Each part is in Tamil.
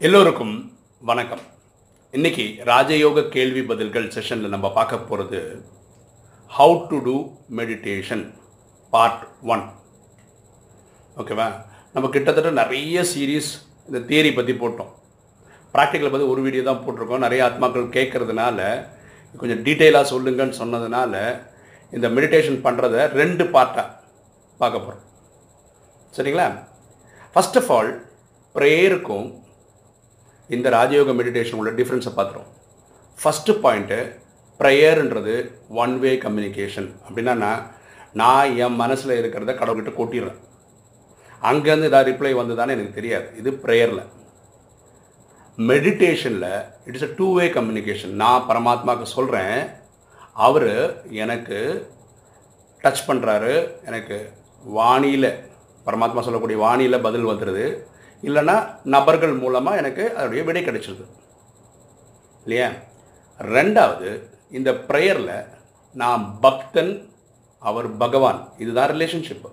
எல்லோருக்கும் வணக்கம். இன்னைக்கு ராஜயோக கேள்வி பதில்கள் செஷனில் நம்ம பார்க்க போகிறது how to do meditation part one ஓகேவா நம்ம கிட்டத்தட்ட நிறைய சீரீஸ் இந்த தியரி பற்றி போட்டோம். ப்ராக்டிக்கலை பற்றி ஒரு வீடியோ தான் போட்டிருக்கோம். நிறைய ஆத்மாக்கள் கேட்கறதுனால கொஞ்சம் டீட்டெயிலாக சொல்லுங்கன்னு சொன்னதுனால இந்த மெடிடேஷன் பண்ணுறத ரெண்டு பார்ட்டாக பார்க்க போகிறோம் சரிங்களா? ஃபர்ஸ்ட் ஆஃப் ஆல் ப்ரேயருக்கும் இந்த ராஜயோக மெடிடேஷன் உள்ள டிஃப்ரென்ஸை பார்த்துரும் ஃபஸ்ட்டு பாயிண்ட்டு ப்ரேயர்ன்றது ஒன் வே கம்யூனிகேஷன் அப்படின்னா நான் நான் என் மனசில் இருக்கிறத கடவுள்கிட்ட கொட்டிடுறேன். அங்கேருந்து ஏதாவது ரிப்ளை வந்ததானே எனக்கு தெரியாது. இது ப்ரேயரில் மெடிடேஷனில் it's a two way communication நான் பரமாத்மாவுக்கு சொல்கிறேன் அவர் எனக்கு டச் பண்ணுறாரு எனக்கு வாணியில் பரமாத்மா சொல்லக்கூடிய வாணியில் பதில் வந்துடுது இல்லைன்னா நபர்கள் மூலமாக எனக்கு அதனுடைய விடை கிடைச்சிருது. இல்லையா? ரெண்டாவது இந்த ப்ரேயரில் நான் பக்தன் அவர் பகவான். இதுதான் ரிலேஷன்ஷிப்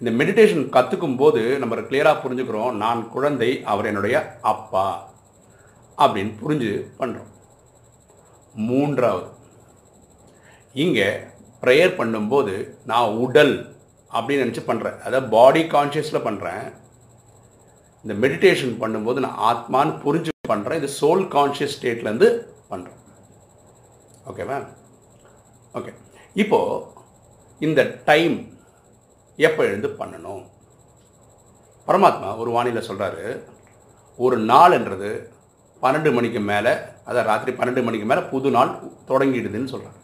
இந்த மெடிடேஷன் கற்றுக்கும் போது நம்ம கிளியராக புரிஞ்சுக்கிறோம் நான் குழந்தை அவர் என்னுடைய அப்பா அப்படின்னு புரிஞ்சு பண்ணுறோம் மூன்றாவது இங்கே ப்ரேயர் பண்ணும்போது நான் உடல் அப்படின்னு நினச்சி பண்ணுறேன் அதாவது பாடி கான்ஷியஸில் பண்ணுறேன் இந்த மெடிடேஷன் பண்ணும்போது நான் ஆத்மான்னு புரிஞ்சு பண்ணுறேன் இது சோல் கான்ஷியஸ் ஸ்டேட்லேருந்து பண்ணுறேன் ஓகேவா ஓகே இப்போது இந்த டைம் எப்போ எழுந்து பண்ணணும்? பரமாத்மா ஒரு வானிலை சொல்கிறாரு ஒரு நாள்ன்றது பன்னெண்டு மணிக்கு மேலே அதாவது ராத்திரி பன்னெண்டு மணிக்கு மேலே புது நாள் தொடங்கிடுதுன்னு சொல்கிறார்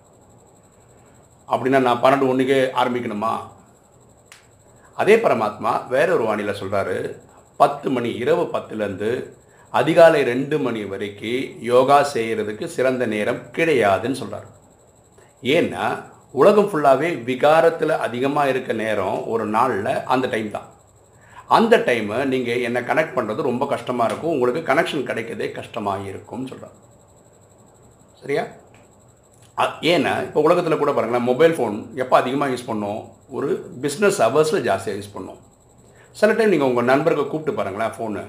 அப்படின்னா நான் பன்னெண்டு ஒன்றுக்கே ஆரம்பிக்கணுமா? அதே பரமாத்மா வேற ஒரு வானிலை சொல்கிறாரு பத்து மணி இரவு பத்துலேருந்து அதிகாலை ரெண்டு மணி வரைக்கும் யோகா செய்கிறதுக்கு சிறந்த நேரம் கிடையாதுன்னு சொல்கிறார் ஏன்னா உலகம் ஃபுல்லாகவே விகாரத்தில் அதிகமாக இருக்க நேரம் ஒரு நாளில் அந்த டைம் தான். அந்த டைமை நீங்கள் என்னை கனெக்ட் பண்ணுறது ரொம்ப கஷ்டமாக இருக்கும். உங்களுக்கு கனெக்ஷன் கிடைக்கிறதே கஷ்டமாக இருக்கும்னு சொல்கிறார் சரியா? அ- ஏன்னா இப்போ உலகத்தில் கூட பாருங்களேன் மொபைல் ஃபோன் எப்போ அதிகமாக யூஸ் பண்ணோம்? ஒரு பிஸ்னஸ் ஹவர்ஸில் ஜாஸ்தியாக யூஸ் பண்ணோம். சில டைம் நீங்கள் உங்கள் நண்பர்களை கூப்பிட்டு பாருங்களேன் ஃபோனு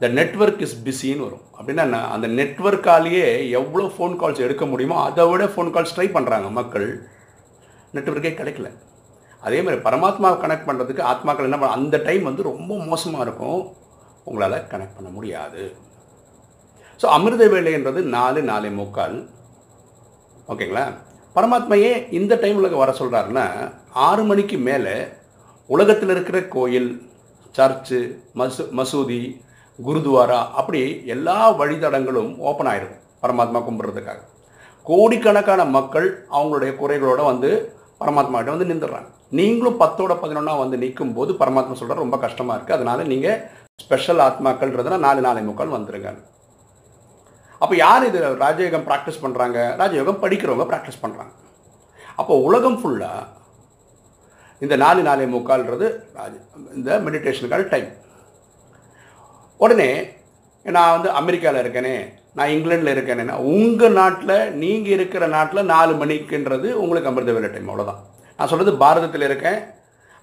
த நெட்வொர்க் இஸ் பிஸின்னு வரும். அப்படின்னா அந்த நெட்ஒர்க்காலேயே எவ்வளோ ஃபோன் கால்ஸ் எடுக்க முடியுமோ அதை விட ஃபோன் கால்ஸ் ட்ரை பண்ணுறாங்க மக்கள். நெட்வொர்க்கே கிடைக்கல. அதே மாதிரி பரமாத்மாவை கனெக்ட் பண்ணுறதுக்கு ஆத்மாக்கள் என்ன பண்ண அந்த டைம் வந்து ரொம்ப மோசமாக இருக்கும். உங்களால் கனெக்ட் பண்ண முடியாது. ஸோ அமிர்த வேலைன்றது நாலு நாலே முக்கால். ஓகேங்களா பரமாத்மையே இந்த டைமில் வர சொல்கிறாருன்னா ஆறு மணிக்கு மேலே உலகத்தில் இருக்கிற கோயில் சர்ச்சு மசூ மசூதி குருத்வாரா அப்படி எல்லா வழித்தடங்களும் ஓப்பன் ஆயிருக்கும் பரமாத்மா கும்பிட்றதுக்காக. கோடிக்கணக்கான மக்கள் அவங்களுடைய குறைகளோடு வந்து பரமாத்மா கிட்ட வந்து நின்றுடுறாங்க நீங்களும் பத்தோட பதினொன்னா வந்து நிற்கும் போது பரமாத்மா சொல்கிற ரொம்ப கஷ்டமாக இருக்குது அதனால் நீங்கள் ஸ்பெஷல் ஆத்மாக்கள்ன்றதுனா நாலு நாளை முக்கால் வந்துருங்க. அப்போ யார் இது ராஜயோகம் ப்ராக்டிஸ் பண்ணுறாங்க ராஜயோகம் படிக்கிறவங்க ப்ராக்டிஸ் பண்ணுறாங்க அப்போ உலகம் ஃபுல்லாக இந்த நாலு நாலே முக்கால்ன்றது இந்த மெடிடேஷனுக்கான டைம் உடனே நான் வந்து அமெரிக்காவில் இருக்கேனே நான் இங்கிலாண்டில் இருக்கேனேன்னா உங்கள் நாட்டில் நீங்கள் இருக்கிற நாட்டில் நாலு மணிக்குன்றது உங்களுக்கு அமிர்த வேலை டைம் அவ்வளோதான் நான் சொல்கிறது பாரதத்தில் இருக்கேன்.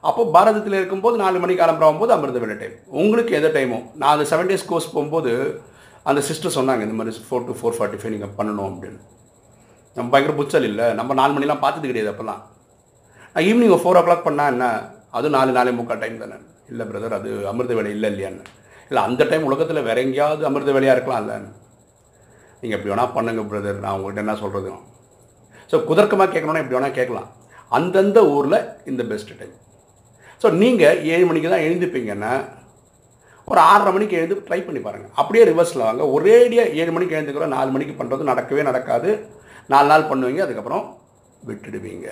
அப்போ பாரதத்தில் இருக்கும்போது நாலு மணிக்கு ஆரம்பம் போது அமிர்த வேலை டைம் உங்களுக்கு எந்த டைமோ நான் அந்த செவன் டேஸ் கோர்ஸ் போகும்போது அந்த சிஸ்டர் சொன்னாங்க இந்த மாதிரி four to four forty five நீங்கள் பண்ணணும் அப்படின்னு. நம்ம பயங்கர புச்சல் இல்லை. நம்ம நாலு மணிலாம் பார்த்தது கிடையாது அப்போல்லாம் நான் ஈவினிங் ஃபோர் ஓ கிளாக் பண்ணால் என்ன? அதுவும் நாலு நாலே முக்கால் டைம் தானே. இல்லை பிரதர் அது அமிர்த வேலை இல்லை இல்லையான்னு இல்லை அந்த டைம் உலகத்தில் வேற எங்கேயாவது அமிர்த வேலையாக இருக்கலாம் இல்லைன்னு நீங்கள் எப்படி வேணால் பண்ணுங்க பிரதர் நான் உங்கள்கிட்ட என்ன சொல்கிறது ஸோ குதர்க்கமாக கேட்கணுன்னா எப்படி வேணால் கேட்கலாம். அந்தந்த ஊரில் இந்த பெஸ்ட் டைம் ஸோ நீங்கள் ஏழு மணிக்கு தான் எழுந்திருப்பீங்கன்னா ஒரு ஆறரை மணிக்கு எழுந்து ட்ரை பண்ணி பாருங்கள் அப்படியே ரிவர்ஸில் வாங்க. ஒரேடியாக ஏழு மணிக்கு எழுந்துக்கிறோம் நாலு மணிக்கு பண்ணுறது நடக்கவே நடக்காது. நாலு நாள் பண்ணுவீங்க அதுக்கப்புறம் விட்டுடுவீங்க.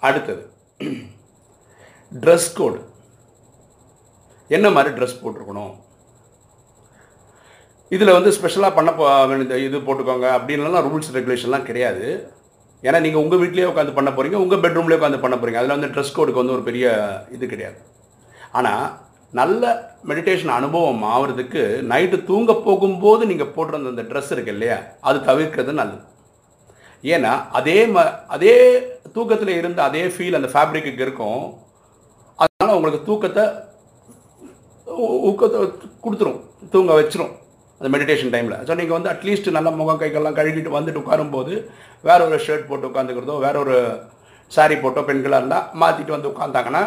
அடுத்தது. ட்ரெஸ் கோடு என்ன மாதிரி ட்ரெஸ் போட்டிருக்கணும்? இதில் வந்து ஸ்பெஷலாக பண்ண போ- இது போட்டுக்கோங்க அப்படின்லாம் ரூல்ஸ் ரெகுலேஷன்லாம் கிடையாது. ஏன்னா நீங்கள் உங்கள் வீட்லேயே உட்காந்து பண்ண போகிறீங்க உங்கள் பெட்ரூம்லேயே உட்காந்து பண்ண போகிறீங்க அதில் வந்து ட்ரெஸ் கோடுக்கு வந்து ஒரு பெரிய இது கிடையாது. ஆனால் நல்ல மெடிடேஷன் அனுபவம் ஆகிறதுக்கு நைட்டு தூங்க போகும்போது நீங்கள் போட்டிருந்த அந்த ட்ரெஸ் இருக்கு இல்லையா? அது தவிர்க்கிறது நல்லது. ஏன்னா அதே ம அதே தூக்கத்தில் இருந்த அதே ஃபீல் அந்த ஃபேப்ரிக்கு இருக்கும். அதனால் உங்களுக்கு தூக்கத்தை ஊக்கத்தை கொடுத்துரும். தூங்க வச்சிரும். அந்த மெடிடேஷன் டைமில் ஸோ நீங்கள் வந்து அட்லீஸ்ட் நல்ல முகம் கைக்கெல்லாம் கழுவிட்டு வந்துட்டு உட்காரும்போது வேற ஒரு ஷர்ட் போட்டு உட்காந்துக்கிறதோ வேற ஒரு சாரி போட்டோ பெண்களாக இருந்தால் மாற்றிட்டு வந்து உட்காந்தாங்கன்னா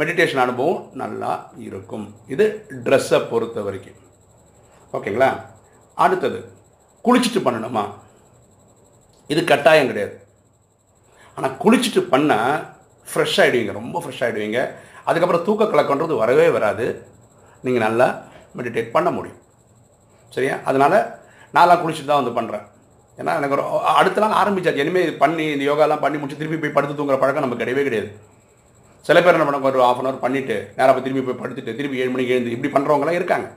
மெடிடேஷன் அனுபவம் நல்லா இருக்கும். இது ட்ரெஸ்ஸை பொறுத்த வரைக்கும். ஓகேங்களா? அடுத்தது குளிச்சுட்டு பண்ணணுமா? இது கட்டாயம் கிடையாது. ஆனால் குளிச்சுட்டு பண்ணால் ஃப்ரெஷ் ஆகிடுவீங்க ரொம்ப ஃப்ரெஷ் ஆகிடுவீங்க அதுக்கப்புறம் தூக்க கலக்கன்றது வரவே வராது. நீங்கள் நல்லா மெடிடேட் பண்ண முடியும். சரியா? அதனால் நான்லாம் குளிச்சுட்டு தான் வந்து பண்ணுறேன் ஏன்னா எனக்கு ஒரு அடுத்த நாள் ஆரம்பிச்சாச்சு. இனிமேல் இது பண்ணி இந்த யோகாலாம் பண்ணி முடிச்சு திருப்பி போய் படுத்து தூங்குற பழக்கம் நமக்கு கிடையவே கிடையாது. சில பேர் என்ன பண்ண ஒரு ஆஃப் அன் ஹவர் பண்ணிவிட்டு நேராக போய் திரும்பி போய் படுத்துட்டு திருப்பி ஏழு மணிக்கு எழுந்து இப்படி பண்ணுறவங்களாம் இருக்காங்க.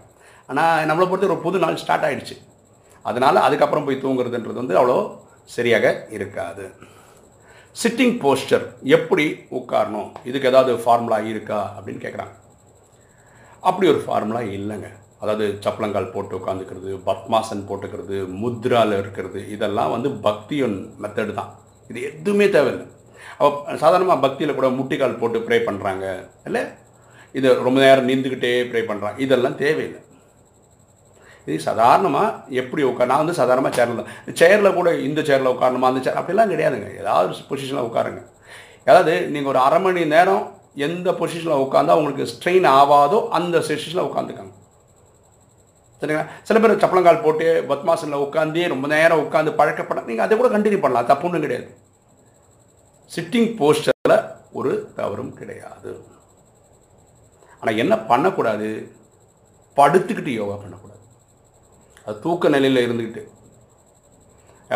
ஆனால் நம்மளை பொறுத்து ஒரு புது நாள் ஸ்டார்ட் ஆகிடுச்சு அதனால் அதுக்கப்புறம் போய் தூங்குறதுன்றது வந்து அவ்வளோ சரியாக இருக்காது. சிட்டிங் போஸ்டர் எப்படி உட்காரணும்? இதுக்கு ஏதாவது ஃபார்முலா இருக்கா? அப்படின்னு கேட்குறாங்க அப்படி ஒரு ஃபார்முலா இல்லைங்க. அதாவது சப்பளங்கால் போட்டு உட்காந்துக்கிறது பத்மாசன் போட்டுக்கிறது முத்ரால இருக்கிறது இதெல்லாம் வந்து பக்தியன் மெத்தடு தான். இது எதுவுமே தேவையில்லை. அப்போ சாதாரணமாக பக்தியில் கூட முட்டிக்கால் போட்டு ப்ரே பண்ணுறாங்க இல்லை? இது ரொம்ப நேரம் நீந்துக்கிட்டே ப்ரே பண்ணுறாங்க இதெல்லாம் தேவையில்லை. இது சாதாரணமாக எப்படி உட்கார் நான் வந்து சாதாரணமாக சேரில் சேரில் கூட இந்த சேரில் உட்காரணுமா அந்த சேர் அப்படிலாம் கிடையாதுங்க. ஏதாவது பொசிஷனில் உட்காருங்க. அதாவது நீங்கள் ஒரு அரை மணி நேரம் எந்த பொசிஷனில் உட்காந்தா உங்களுக்கு ஸ்ட்ரெயின் ஆகாதோ அந்த பொசிஷனில் உட்காந்துக்காங்க சரிங்களா? சில பேர் சப்பளங்கால் போட்டு பத்மாசனில் உட்காந்தே ரொம்ப நேரம் உட்காந்து பழக்கப்பட நீங்கள் அதை கூட கண்டினியூ பண்ணலாம். தப்புன்னு கிடையாது. சிட்டிங் போஸ்டரில் ஒரு தவறும் கிடையாது. ஆனால் என்ன பண்ணக்கூடாது? படுத்துக்கிட்டு யோகா பண்ணக்கூடாது. அது தூக்க நிலையில் இருந்துக்கிட்டு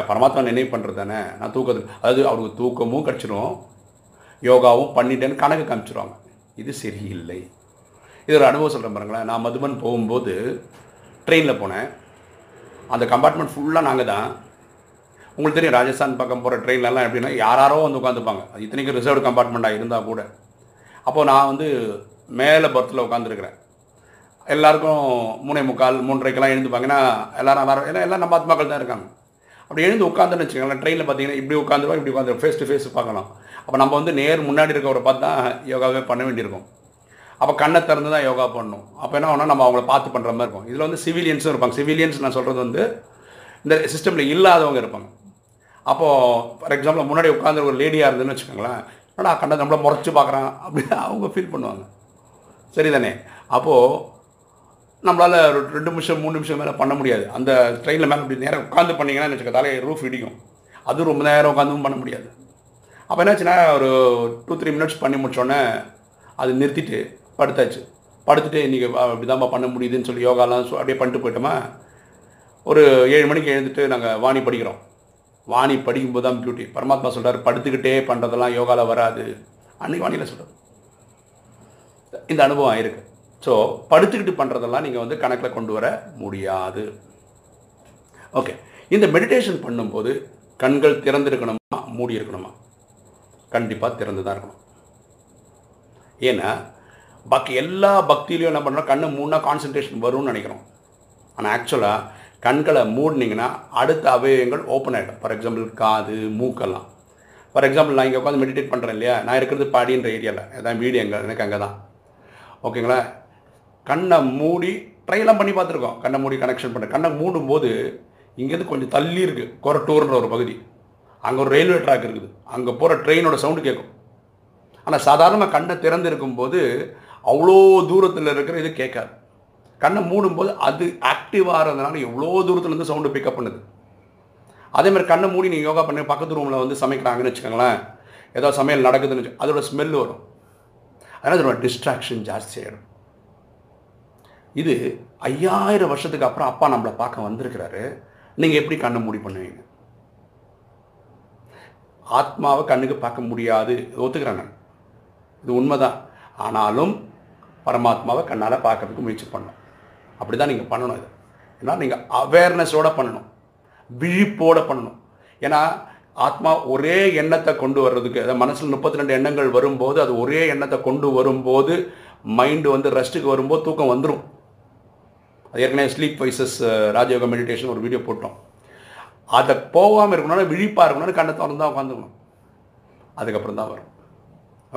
பரமாத்மா நினைவு பண்ணுறது தானே? நான் தூக்கத்தில் அதாவது அவருக்கு தூக்கமும் கிடச்சிரும் யோகாவும் பண்ணிட்டேன்னு கணக்கு காமிச்சிருவாங்க. இது சரியில்லை. இது ஒரு அனுபவம் சொல்கிறேன் பாருங்களேன். நான் மதுபன் போகும்போது ட்ரெயினில் போனேன். அந்த கம்பார்ட்மெண்ட் ஃபுல்லாக நாங்கள் தான். உங்களுக்கு தெரியும் ராஜஸ்தான் பக்கம் போகிற ட்ரெயின்லலாம் எப்படின்னா யாராரோ வந்து உட்காந்துப்பாங்க. அது இத்தனைக்கும் ரிசர்வ்டு கம்பார்ட்மெண்ட்டாக இருந்தால் கூட. அப்போது நான் வந்து மேலே பர்த்தில் உட்காந்துருக்கிறேன் எல்லாருக்கும் மூணே முக்கால் மூன்றரைக்கெல்லாம் எழுந்துப்பாங்கன்னா எல்லாரும் வர ஏன்னா எல்லாம் நம்ம ஆத்மாக்கள் தான் இருக்காங்க. அப்படி எழுந்து உட்காந்துன்னு வச்சுக்கோங்களேன் ட்ரெயினில் பார்த்தீங்கன்னா இப்படி உட்காந்துருவோம் இப்படி உட்காந்து ஃபேஸ் டு ஃபேஸ் பார்க்கலாம். அப்போ நம்ம வந்து நேர் முன்னாடி இருக்கவரை பார்த்து தான் யோகாவே பண்ண வேண்டியிருக்கும். அப்போ கண்ணை திறந்து தான் யோகா பண்ணணும். அப்போ என்ன ஆகும்னா நம்ம அவங்கள பார்த்து பண்ணுற மாதிரி இருக்கும். இதில் வந்து சிவிலியன்ஸும் இருப்பாங்க. சிவிலியன்ஸ் நான் சொல்கிறது வந்து இந்த சிஸ்டமில் இல்லாதவங்க இருப்பாங்க. அப்போது ஃபார் எக்ஸாம்பிள் முன்னாடி உட்காந்து ஒரு லேடியாக இருந்துன்னு வச்சுக்கோங்களேன் என்னடா கண்ணை நம்மளை முறைச்சி பார்க்குறான் அப்படின்னு அவங்க ஃபீல் பண்ணுவாங்க. சரிதானே? அப்போது நம்மளால் ஒரு ரெண்டு நிமிஷம் மூணு நிமிஷம் மேலே பண்ண முடியாது. அந்த ட்ரெயினில் மேலே அப்படி நேரம் உட்காந்து பண்ணிங்கன்னா வச்சுக்க தலையை ரூஃப் இடிக்கும். அதுவும் ரொம்ப நேரம் உட்காந்தும் பண்ண முடியாது. அப்போ என்னாச்சுன்னா ஒரு டூ த்ரீ மினிட்ஸ் பண்ணி முடிச்சோடனே அது நிறுத்திட்டு படுத்தாச்சு. படுத்துட்டு இன்றைக்கி அப்படி பண்ண முடியுதுன்னு சொல்லி யோகாலாம் அப்படியே பண்ணிட்டு போயிட்டோமா ஒரு ஏழு மணிக்கு எழுந்துட்டு நாங்கள் வாணி படிக்கிறோம். வாணி படிக்கும்போது தான் பியூட்டி பரமாத்மா சொல்கிறார் படுத்துக்கிட்டே பண்ணுறதெல்லாம் யோகாவில் வராது. அன்னைக்கு வாணியில் சொல்கிறார் இந்த அனுபவம் ஆயிருக்கு. ஸோ படுத்துக்கிட்டு பண்ணுறதெல்லாம் நீங்கள் வந்து கணக்கில் கொண்டு வர முடியாது. ஓகே இந்த மெடிடேஷன் பண்ணும்போது கண்கள் திறந்திருக்கணுமா? மூடி இருக்கணுமா? கண்டிப்பாக திறந்து தான் இருக்கணும். ஏன்னா பாக்கி எல்லா பக்தியிலையும் என்ன பண்ணுறோம் கண்ணை மூணா கான்சன்ட்ரேஷன் வரும்னு நினைக்கிறோம். ஆனால் ஆக்சுவலாக கண்களை மூடினீங்கன்னா அடுத்த அவயவங்கள் ஓப்பன் ஆகிடும் ஃபார் எக்ஸாம்பிள் காது மூக்கெல்லாம். ஃபார் எக்ஸாம்பிள் நான் இங்கே உட்காந்து மெடிடேட் பண்ணுறேன் இல்லையா? நான் இருக்கிறது பாடின்ற ஏரியாவில் அதான் வீடு எங்கே? எனக்கு அங்கே தான் ஓகேங்களா கண்ணை மூடி ட்ரைலாம் பண்ணி பார்த்துருக்கோம். கண்ணை மூடி கனெக்ஷன் பண்ண. கண்ணை மூடும்போது இங்கேருந்து கொஞ்சம் தள்ளி இருக்குது கொரட்டூர்ன்ற ஒரு பகுதி. அங்கே ஒரு ரயில்வே ட்ராக் இருக்குது. அங்கே போகிற ட்ரெயினோட சவுண்டு கேட்கும் ஆனால் சாதாரணமாக கண்ணை திறந்து இருக்கும்போது அவ்வளோ தூரத்தில் இருக்கிற இது கேட்காது. கண்ணை மூடும்போது அது ஆக்டிவாக இருந்ததுனால எவ்வளோ தூரத்துலேருந்து சவுண்டு பிக்கப் பண்ணுது. அதே மாதிரி கண்ணை மூடி நீங்கள் யோகா பண்ணி பக்கத்து ரூமில் வந்து சமைக்கிறாங்கன்னு வச்சுக்கோங்களேன். ஏதோ சமையல் நடக்குதுன்னு வச்சு அதோட ஸ்மெல் வரும். அதனால் அதோட டிஸ்ட்ராக்ஷன் ஜாஸ்தி ஆகிடும் இது ஐயாயிரம் வருஷத்துக்கு அப்புறம் அப்பா நம்மளை பார்க்க வந்திருக்கிறாரு. நீங்கள் எப்படி கண்ணை மூடி பண்ணுவீங்க? ஆத்மாவை கண்ணுக்கு பார்க்க முடியாது. ஒத்துக்கிறேன் நான் இது உண்மைதான். ஆனாலும் பரமாத்மாவை கண்ணால் பார்க்கறதுக்கு முயற்சி பண்ணணும். அப்படி தான் நீங்கள் பண்ணணும் இது. ஏன்னா நீங்கள் அவேர்னஸோடு பண்ணணும். விழிப்போடு பண்ணணும். ஏன்னா ஆத்மா ஒரே எண்ணத்தை கொண்டு வர்றதுக்கு அதாவது மனசில் முப்பத்தி ரெண்டு எண்ணங்கள் வரும்போது அது ஒரே எண்ணத்தை கொண்டு வரும்போது மைண்டு வந்து ரெஸ்ட்டுக்கு வரும்போது தூக்கம் வந்துடும் அது ஏற்கனவே ஸ்லீப் வைசஸ் ராஜயோக மெடிடேஷன் ஒரு வீடியோ போட்டோம். அதை போகாமல் இருக்கணும்னா விழிப்பாக இருக்கணும்னு கண்ணை திறந்து தான் உட்காந்துக்கணும். அதுக்கப்புறம் தான் வரும்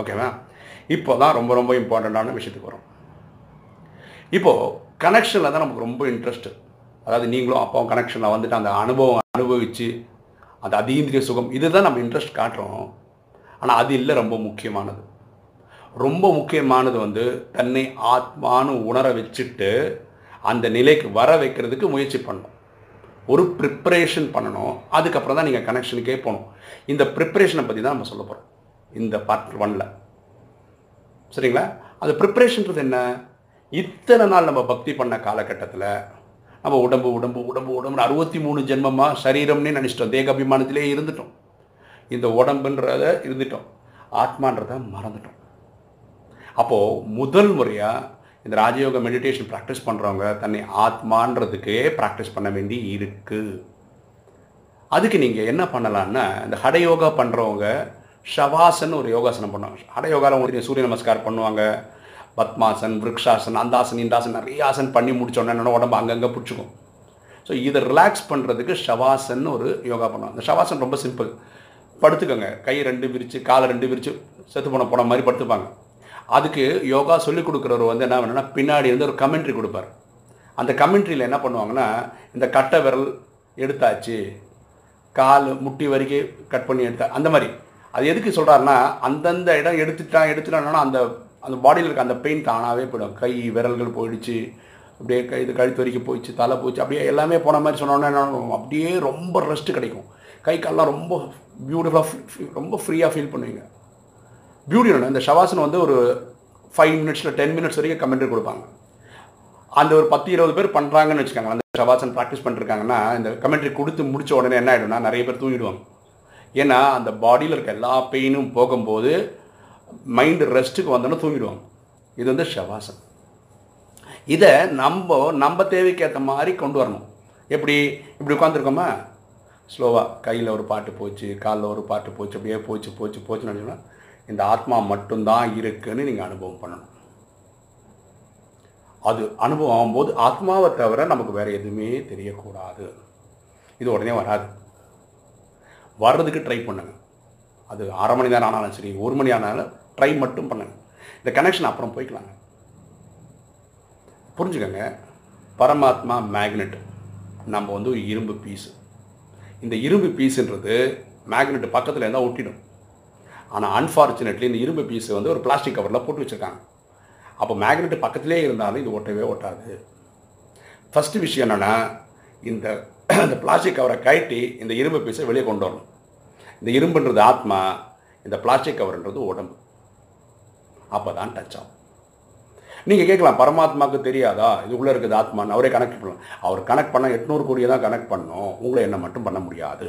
ஓகேவா இப்போ தான் ரொம்ப ரொம்ப இம்பார்ட்டண்ட்டான விஷயத்துக்கு வரும். இப்போது கனெக்ஷனில் தான் நமக்கு ரொம்ப இன்ட்ரெஸ்ட்டு அதாவது நீங்களும் அப்பாவும் கனெக்ஷனில் வந்துட்டு அந்த அனுபவம் அனுபவித்து அந்த அதீந்திரிய சுகம் இதுதான் நம்ம இன்ட்ரெஸ்ட் காட்டுறோம். ஆனால் அது இல்லை ரொம்ப முக்கியமானது. ரொம்ப முக்கியமானது வந்து தன்னை ஆத்மானு உணர வச்சுட்டு அந்த நிலைக்கு வர வைக்கிறதுக்கு முயற்சி பண்ணணும் ஒரு ப்ரிப்பரேஷன் பண்ணணும். அதுக்கப்புறம் தான் நீங்கள் கனெக்ஷனுக்கே போகணும். இந்த ப்ரிப்பரேஷனை பற்றி தான் நம்ம சொல்ல போகிறோம் இந்த பார்ட் ஒன்னில் சரிங்களா? அது ப்ரிப்பரேஷன்றது என்ன? இத்தனை நாள் நம்ம பக்தி பண்ண காலகட்டத்தில் நம்ம உடம்பு உடம்பு உடம்பு உடம்பு அறுபத்தி மூணு ஜென்மமாக சரீரம்னே நினச்சிட்டோம். தேக அபிமானத்திலே இருந்துட்டோம். இந்த உடம்புன்றத இருந்துட்டோம். ஆத்மான்றத மறந்துட்டோம். அப்போது முதல் முறையாக இந்த ராஜயோக மெடிடேஷன் ப்ராக்டிஸ் பண்ணுறவங்க தன்னை ஆத்மான்றதுக்கே ப்ராக்டிஸ் பண்ண வேண்டி இருக்குது அதுக்கு நீங்கள் என்ன பண்ணலான்னா இந்த ஹடயோகா பண்ணுறவங்க ஷவாசன் ஒரு யோகாசனம் பண்ணுவாங்க. ஹடயோகாவில் உங்களுக்கு சூரிய நமஸ்கார் பண்ணுவாங்க. பத்மாசன் விரக்ஷாசன் அந்தாசன் இந்தாசன் நிறைய ஆசன் பண்ணி முடிச்சோன்னே என்னோட உடம்பு அங்கங்கே பிடிச்சிக்கும். ஸோ இதை ரிலாக்ஸ் பண்ணுறதுக்கு ஷவாசன் ஒரு யோகா பண்ணுவாங்க. இந்த ஷவாசன் ரொம்ப சிம்பிள் படுத்துக்கோங்க. கை ரெண்டு விரித்து காலை ரெண்டு விரித்து செத்து போன போன மாதிரி படுத்துப்பாங்க. அதுக்கு யோகா சொல்லிக் கொடுக்குறவர் வந்து என்ன பண்ணுன்னா பின்னாடி வந்து ஒரு கமெண்ட்ரி கொடுப்பார். அந்த கமெண்ட்ரியில் என்ன பண்ணுவாங்கன்னா இந்த கட்டை விரல் எடுத்தாச்சு கால் முட்டி வரைக்கும் கட் பண்ணி எடுத்தா அந்த மாதிரி. அது எதுக்கு சொல்கிறாருன்னா அந்தந்த இடம் எடுத்துட்டான் எடுத்துட்டான்னா அந்த அந்த பாடியில் இருக்க அந்த பெயின் தானாகவே போயிடும். கை விரல்கள் போயிடுச்சு அப்படியே கை இது கழுத்து வரைக்கும் போயிடுச்சு தலை போச்சு அப்படியே எல்லாமே போன மாதிரி சொன்னோன்னே என்ன அப்படியே ரொம்ப ரெஸ்ட் கிடைக்கும். கை கால்லாம் ரொம்ப பியூட்டிஃபுல்லாக ரொம்ப ஃப்ரீயாக ஃபீல் பண்ணுவீங்க. பியூட்டி ஒன்று இந்த ஷவாசனம் வந்து ஒரு ஃபைவ் மினிட்ஸில் டென் மினிட்ஸ் வரைக்கும் கமெண்ட்ரி கொடுப்பாங்க. அந்த ஒரு பத்து இருபது பேர் பண்ணுறாங்கன்னு வச்சுக்காங்க அந்த ஷவாசன் ப்ராக்டிஸ் பண்ணிருக்காங்கன்னா இந்த கமெண்ட்ரி கொடுத்து முடிச்ச உடனே என்ன ஆகிடும்னா நிறைய பேர் தூங்கிடுவாங்க. ஏன்னா அந்த பாடியில் இருக்க எல்லா பெயினும் போகும்போது மைண்டு ரெஸ்ட்டுக்கு வந்தோன்னே தூங்கிடுவாங்க. இது வந்து ஷவாசன் இதை நம்ம நம்ம தேவைக்கேற்ற மாதிரி கொண்டு வரணும். எப்படி? இப்படி உட்காந்துருக்கோமா ஸ்லோவாக கையில் ஒரு பாட்டு போச்சு காலில் ஒரு பாட்டு போச்சு அப்படியே போச்சு போச்சு போச்சுன்னு நினச்சோன்னா இந்த ஆத்மா மட்டும்தான் இருக்குன்னு நீங்கள் அனுபவம் பண்ணணும். அது அனுபவம் ஆகும்போது ஆத்மாவை தவிர நமக்கு வேறு எதுவுமே தெரியக்கூடாது. இது உடனே வராது. வர்றதுக்கு ட்ரை பண்ணுங்க. அது அரை மணி நேரம் ஆனாலும் சரி ஒரு மணி ஆனாலும் ட்ரை மட்டும் பண்ணுங்க. இந்த கனெக்ஷன் அப்புறம் போய்க்கலாங்க. புரிஞ்சுக்கோங்க. பரமாத்மா மேக்னெட் நம்ம வந்து ஒரு இரும்பு பீஸு இந்த இரும்பு பீஸுன்றது மேக்னெட் பக்கத்தில் இருந்தால் ஒட்டிடும். ஆனால் அன்ஃபார்ச்சுனேட்லி இந்த இரும்பு பீஸ் வந்து ஒரு பிளாஸ்டிக் கவரில் போட்டு வச்சுருக்காங்க. அப்போ மேக்னெட் பக்கத்திலே இருந்தாலும் இது ஒட்டவே ஒட்டாது. ஃபஸ்ட்டு விஷயம் என்னென்னா இந்த இந்த பிளாஸ்டிக் கவரை கழட்டி இந்த இரும்பு பீஸை வெளியே கொண்டு வரணும். இந்த இரும்புன்றது ஆத்மா இந்த பிளாஸ்டிக் கவர்ன்றது உடம்பு. அப்போ தான் டச் ஆகும். நீங்கள் கேட்கலாம் பரமாத்மாவுக்கு தெரியாதா? இது உள்ளே இருக்குது ஆத்மான்னு அவரே கனெக்ட் பண்ணலாம். அவர் கனெக்ட் பண்ணால் எட்நூறு கோடியை தான் கனெக்ட் பண்ணணும் உங்களை என்ன மட்டும் பண்ண முடியாது.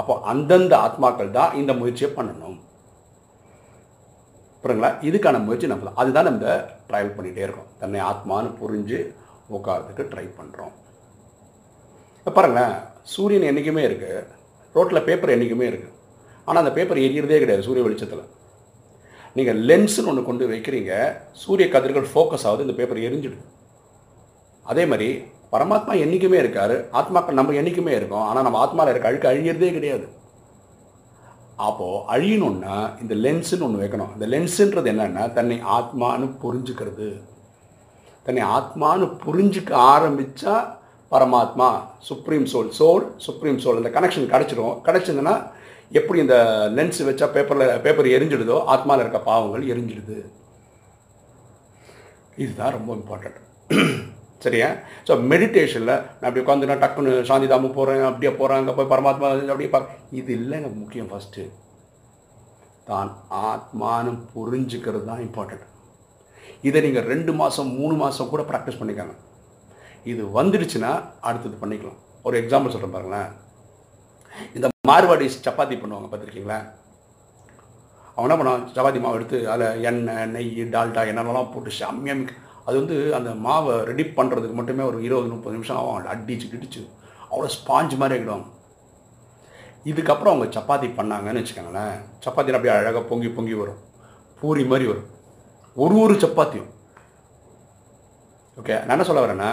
அப்போ அந்தந்த ஆத்மாக்கள் தான் இந்த முயற்சியை பண்ணணும். புரியுங்களா இதுக்கான முயற்சி நம்ம அதுதான் நம்ம ட்ரையல் பண்ணிகிட்டே இருக்கோம். தன்னை ஆத்மான்னு புரிஞ்சு உட்காரத்துக்கு ட்ரை பண்ணுறோம் பாருங்களேன் சூரியன் என்றைக்குமே இருக்குது ரோட்டில் பேப்பர் என்றைக்குமே இருக்குது ஆனால் அந்த பேப்பர் எரியறதே கிடையாது சூரிய வெளிச்சத்தில். நீங்கள் லென்ஸ்னு ஒன்று கொண்டு வைக்கிறீங்க சூரிய கதிர்கள் ஃபோக்கஸ் ஆகுது இந்த பேப்பர் எரிஞ்சிடுது. அதே மாதிரி பரமாத்மா என்றைக்குமே இருக்கார். ஆத்மாக்கள் நம்ம என்றைக்குமே இருக்கோம். ஆனால் நம்ம ஆத்மாவில் இருக்க அழுக்கு அழியிறதே கிடையாது. அப்போது அழியணுன்னா இந்த லென்ஸுன்னு ஒன்று வைக்கணும். இந்த லென்ஸுன்றது என்னென்னா தன்னை ஆத்மான்னு புரிஞ்சுக்கிறது. தன்னை ஆத்மான்னு புரிஞ்சுக்க ஆரம்பித்தா பரமாத்மா supreme soul soul supreme soul அந்த கனெக்ஷன் கிடச்சிடும் கிடச்சிதுன்னா எப்படி இந்த லென்ஸ் வச்சா பேப்பரில் பேப்பர் எரிஞ்சிடுதோ ஆத்மாவில் இருக்க பாவங்கள் எரிஞ்சிடுது. இதுதான் ரொம்ப இம்பார்ட்டண்ட் சரியா? ஸோ மெடிடேஷனில் நான் அப்படி உட்காந்துனா டக்குன்னு சாந்தி தாமு போகிறேன் அப்படியே போகிறேன் அங்கே போய் பரமாத்மா அப்படியே பார்க்க இது இல்லை எனக்கு முக்கியம் ஃபஸ்ட்டு தான் ஆத்மானம் புரிஞ்சுக்கிறது தான் இம்பார்ட்டண்ட் இதை நீங்கள் ரெண்டு மாதம் மூணு மாதம் கூட ப்ராக்டிஸ் பண்ணிக்கோங்க. இது வந்துடுச்சுன்னா அடுத்தது பண்ணிக்கலாம். ஒரு எக்ஸாம்பிள் சொல்கிறேன் பாருங்களேன். இந்த மார்வாடிஸ் சப்பாத்தி பண்ணுவாங்க பார்த்துருக்கீங்களா? அவன் என்ன பண்ணுவான்? சப்பாத்தி மாவு எடுத்து அதில் எண்ணெய் நெய் டால்டா என்னென்னலாம் போட்டு செம்மியாக அது வந்து அந்த மாவை ரெடி பண்ணுறதுக்கு மட்டுமே ஒரு இருபது முப்பது நிமிஷம் ஆகும். அடிச்சு கிடிச்சு அவ்வளோ ஸ்பாஞ்ச் மாதிரி ஆகிடுவாங்க இதுக்கப்புறம் அவங்க சப்பாத்தி பண்ணாங்கன்னு வச்சுக்கோங்களேன். சப்பாத்தியில் அப்படியே அழகாக பொங்கி பொங்கி வரும். பூரி மாதிரி வரும். ஒரு ஒரு சப்பாத்தியும். ஓகே நான் என்ன சொல்ல வரேன்னா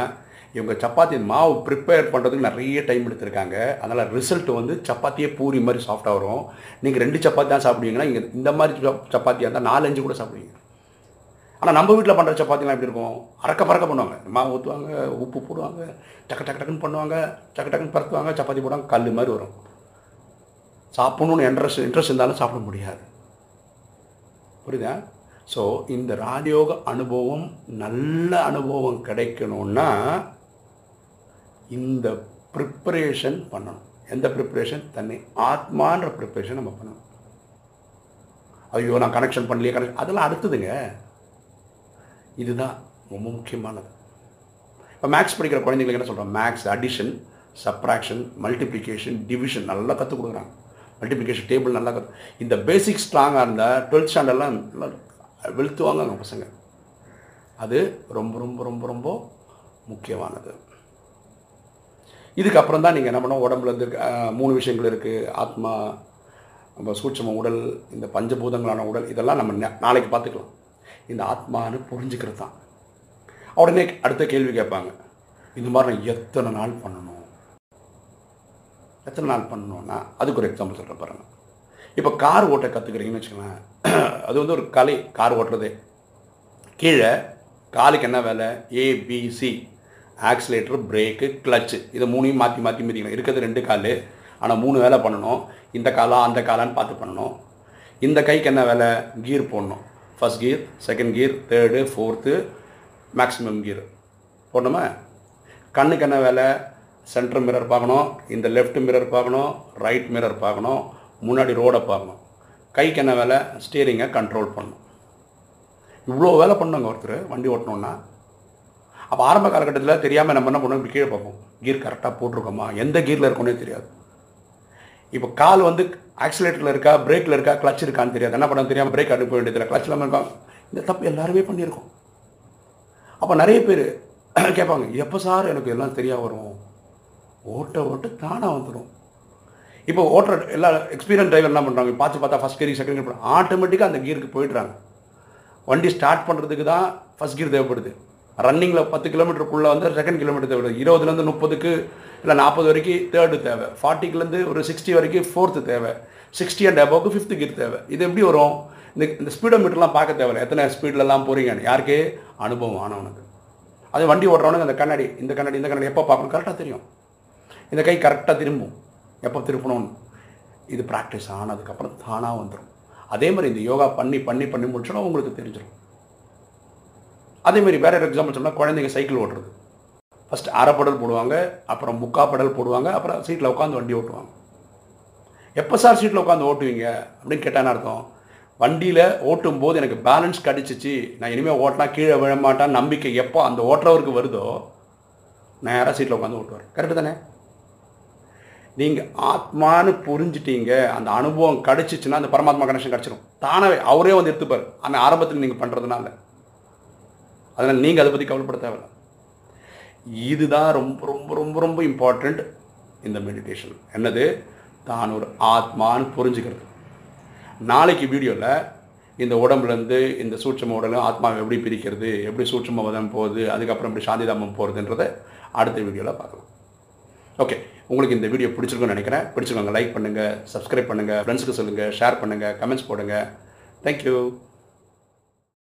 இவங்க சப்பாத்தி மாவு ப்ரிப்பேர் பண்ணுறதுக்கு நிறைய டைம் எடுத்திருக்காங்க. அதனால் ரிசல்ட் வந்து சப்பாத்தியே பூரி மாதிரி சாஃப்டாக வரும். நீங்கள் ரெண்டு சப்பாத்தி தான் சாப்பிடுவீங்கன்னா இங்கே இந்த மாதிரி சப்பாத்தியாக இருந்தால் நாலஞ்சு கூட சாப்பிடுவீங்க. ஆனால் நம்ம வீட்டில் பண்ணுற சப்பாத்திலாம் எப்படி இருக்கும்? அறக்க பறக்க பண்ணுவாங்க. மாவு ஊற்றுவாங்க உப்பு போடுவாங்க டக்கு டக்கு டக்குன்னு பண்ணுவாங்க டக்கு டக்குன்னு பறத்துவாங்க சப்பாத்தி போடுவாங்க கல் மாதிரி வரும். சாப்பிடணும்னு இன்ட்ரெஸ்ட் இன்ட்ரெஸ்ட் இருந்தாலும் சாப்பிட முடியாது. புரியுதா? ஸோ இந்த ராஜயோக அனுபவம் நல்ல அனுபவம் கிடைக்கணும்னா இந்த ப்ரிப்பரேஷன் பண்ணணும். எந்த ப்ரிப்பரேஷன் தன்னை ஆத்மான்ற ப்ரிப்பரேஷன் நம்ம பண்ணணும். ஐயோ நான் கனெக்ஷன் பண்ணலையே கனெக்ஷன் அதெல்லாம் அடுத்ததுங்க. இதுதான் ரொம்ப முக்கியமானது. இப்போ மேக்ஸ் படிக்கிற குழந்தைங்களுக்கு என்ன சொல்கிறோம் maths addition subtraction multiplication division நல்லா கற்றுக் கொடுக்குறாங்க. மல்டிப்ளிகேஷன் டேபிள் நல்லா கற்று இந்த பேசிக் ஸ்ட்ராங்காக இருந்தால் டுவெல்த் ஸ்டாண்டர்ட்லாம் நல்லா வெளுத்துவாங்க அவங்க பசங்க. அது ரொம்ப ரொம்ப ரொம்ப ரொம்ப முக்கியமானது. இதுக்கப்புறம் தான் நீங்கள் என்ன பண்ணோம் உடம்புல இருந்து மூணு விஷயங்கள் இருக்குது ஆத்மா நம்ம சூட்சம உடல் இந்த பஞ்சபூதங்களான உடல் இதெல்லாம் நம்ம நாளைக்கு பார்த்துக்கலாம். இந்த ஆத்மான்னு புரிஞ்சுக்கிறது தான் உடனே அடுத்த கேள்வி கேட்பாங்க. இந்த மாதிரி நான் எத்தனை நாள் பண்ணணும்? எத்தனை நாள் பண்ணணும்னா அதுக்கு ஒரு எக்ஸாம்பிள் சொல்கிறேன் பாருங்க. இப்போ கார் ஓட்ட கற்றுக்கிறீங்கன்னு வச்சுக்கோங்களேன். அது வந்து ஒரு கலை கார் ஓட்டுறதே. கீழே காலுக்கு என்ன வேலை? ஏபிசி ஆக்சிலேட்டர் பிரேக்கு கிளச்சு இதை மூணையும் மாற்றி மாற்றி மிதிக்கணும். இருக்கிறது ரெண்டு கால். ஆனால் மூணு வேலை பண்ணணும். இந்த காலா அந்த காலான்னு பார்த்து பண்ணணும். இந்த கைக்கு என்ன வேலை? கீர் போடணும். First gear second gear third fourth maximum gear போடணுமா? கண்ணுக்கு என்ன வேலை? சென்ட்ரு மிரர் பார்க்கணும் இந்த லெஃப்ட் மிரர் பார்க்கணும் ரைட் மிரர் பார்க்கணும் முன்னாடி ரோடை பார்க்கணும். கைக்கு என்ன வேலை? ஸ்டீரிங்கை கண்ட்ரோல் பண்ணணும். இவ்வளோ வேலை பண்ணுங்க ஒருத்தர் வண்டி ஓட்டணுன்னா அப்போ ஆரம்ப காலகட்டத்தில் தெரியாமல் நம்ம என்ன பண்ணுவோம்? இப்படி கீழே பார்ப்போம். கீர் கரெக்டாக போட்டிருக்கோமா? எந்த கீரில் இருக்கோன்னே தெரியாது. இப்போ கால் வந்து ஆக்சிலேட்டரில் இருக்கா பிரேக்கில் இருக்கா கிளச் இருக்கான்னு தெரியாது. என்ன பண்ண தெரியாமல் பிரேக் அனுப்ப வேண்டியதில்லை கிளச் இல்லாமல் இருக்காங்க இந்த தப்பு எல்லாருமே பண்ணியிருக்கோம். அப்போ நிறைய பேர் கேட்பாங்க எப்போ சார் எனக்கு எல்லாம் தெரியா வரும்? ஓட்ட ஓட்ட தானாக வந்துடும் இப்போ ஓட்டுற எல்லா எக்ஸ்பீரியன்ஸ் டிரைவர் என்ன பண்ணுறாங்க பார்த்து பார்த்தா ஃபஸ்ட் கியர் செகண்ட் கியர் ஆட்டோமேட்டிக்காக அந்த கியருக்கு போயிடுறாங்க. வண்டி ஸ்டார்ட் பண்ணுறதுக்கு தான் ஃபஸ்ட் கியர் தேவைப்படுது. ரன்னிங்கில் பத்து கிலோமீட்டருக்குள்ளே வந்து செகண்ட் கிலோமீட்டர் தேவைப்படுது. இருபதுலேருந்து முப்பதுக்கு இல்லை நாற்பது வரைக்கும் தேர்டு தேவை. ஃபார்ட்டிக்குலேருந்து ஒரு சிக்ஸ்டி வரைக்கும் ஃபோர்த்து தேவை. சிக்ஸ்டி அண்ட் அபோவுக்கு ஃபிஃப்த்து கீர் தேவை. இது எப்படி வரும்? இந்த இந்த ஸ்பீடோமீட்டர்லாம் பார்க்க தேவையில்ல. எத்தனை ஸ்பீட்லலாம் போகிறீங்கன்னு யாருக்கு? அனுபவம் ஆனவனுக்கு. அது வண்டி ஓட்டுறவனுக்கு அந்த கண்ணாடி இந்த கண்ணாடி இந்த கண்ணாடி எப்போ பார்க்கணும்? கரெக்டாக தெரியும். இந்த கை கரெக்டாக திரும்பும். எப்போ திருப்பணும்னு இது ப்ராக்டிஸ் ஆனதுக்கப்புறம் தானாக வந்துடும் அதே மாதிரி இந்த யோகா பண்ணி பண்ணி பண்ணி முடிச்சோன்னா உங்களுக்கு தெரிஞ்சிடும் அதே மாதிரி வேற எக்ஸாம்பிள் சொன்னால் குழந்தைங்க சைக்கிள் ஓட்டுறது. ஃபஸ்ட் அரைப்படல் போடுவாங்க அப்புறம் முக்காப்படல் போடுவாங்க அப்புறம் சீட்டில் உட்காந்து வண்டி ஓட்டுவாங்க. எப்போ சார் சீட்டில் உட்காந்து ஓட்டுவீங்க? அப்படின்னு கேட்டான்னு அர்த்தம்? வண்டியில் ஓட்டும் போது எனக்கு பேலன்ஸ் கிடச்சிச்சு. நான் இனிமேல் ஓட்டினா கீழே விழ மாட்டான் நம்பிக்கை எப்போ அந்த ஓட்டுறவருக்கு வருதோ நேராக சீட்டில் உட்காந்து ஓட்டுவார். கரெக்டு தானே? நீங்கள் ஆத்மான்னு புரிஞ்சிட்டீங்க அந்த அனுபவம் கிடச்சிச்சுன்னா அந்த பரமாத்மா கனெக்ஷன் கிடச்சிடும் தானே அவரே வந்து எடுத்துப்பார். அந்த ஆரம்பத்தில் நீங்கள் பண்ணுறதுனால அதனால் நீங்கள் அதை பற்றி கவலைப்பட தேவையில்லை. இதுதான் ரொம்ப ரொம்ப ரொம்ப ரொம்ப இம்பார்ட்டண்ட் இந்த மெடிடேஷன் என்னது? தான் ஒரு ஆத்மான்னு புரிஞ்சுக்கிறது. நாளைக்கு வீடியோவில் இந்த உடம்புலேருந்து இந்த சூட்சம உடலும் ஆத்மாவை எப்படி பிரிக்கிறது எப்படி சூட்சம வதம் போகுது அதுக்கப்புறம் எப்படி சாந்திதாமம் போகிறதுன்றதை அடுத்த வீடியோவில் பார்க்கலாம். ஓகே உங்களுக்கு இந்த வீடியோ பிடிச்சிருக்குன்னு நினைக்கிறேன். பிடிச்சிருக்கோங்க லைக் பண்ணுங்கள் சப்ஸ்கிரைப் பண்ணுங்கள் ஃப்ரெண்ட்ஸுக்கு சொல்லுங்கள் ஷேர் பண்ணுங்கள் கமெண்ட்ஸ் போடுங்கள் தேங்க்யூ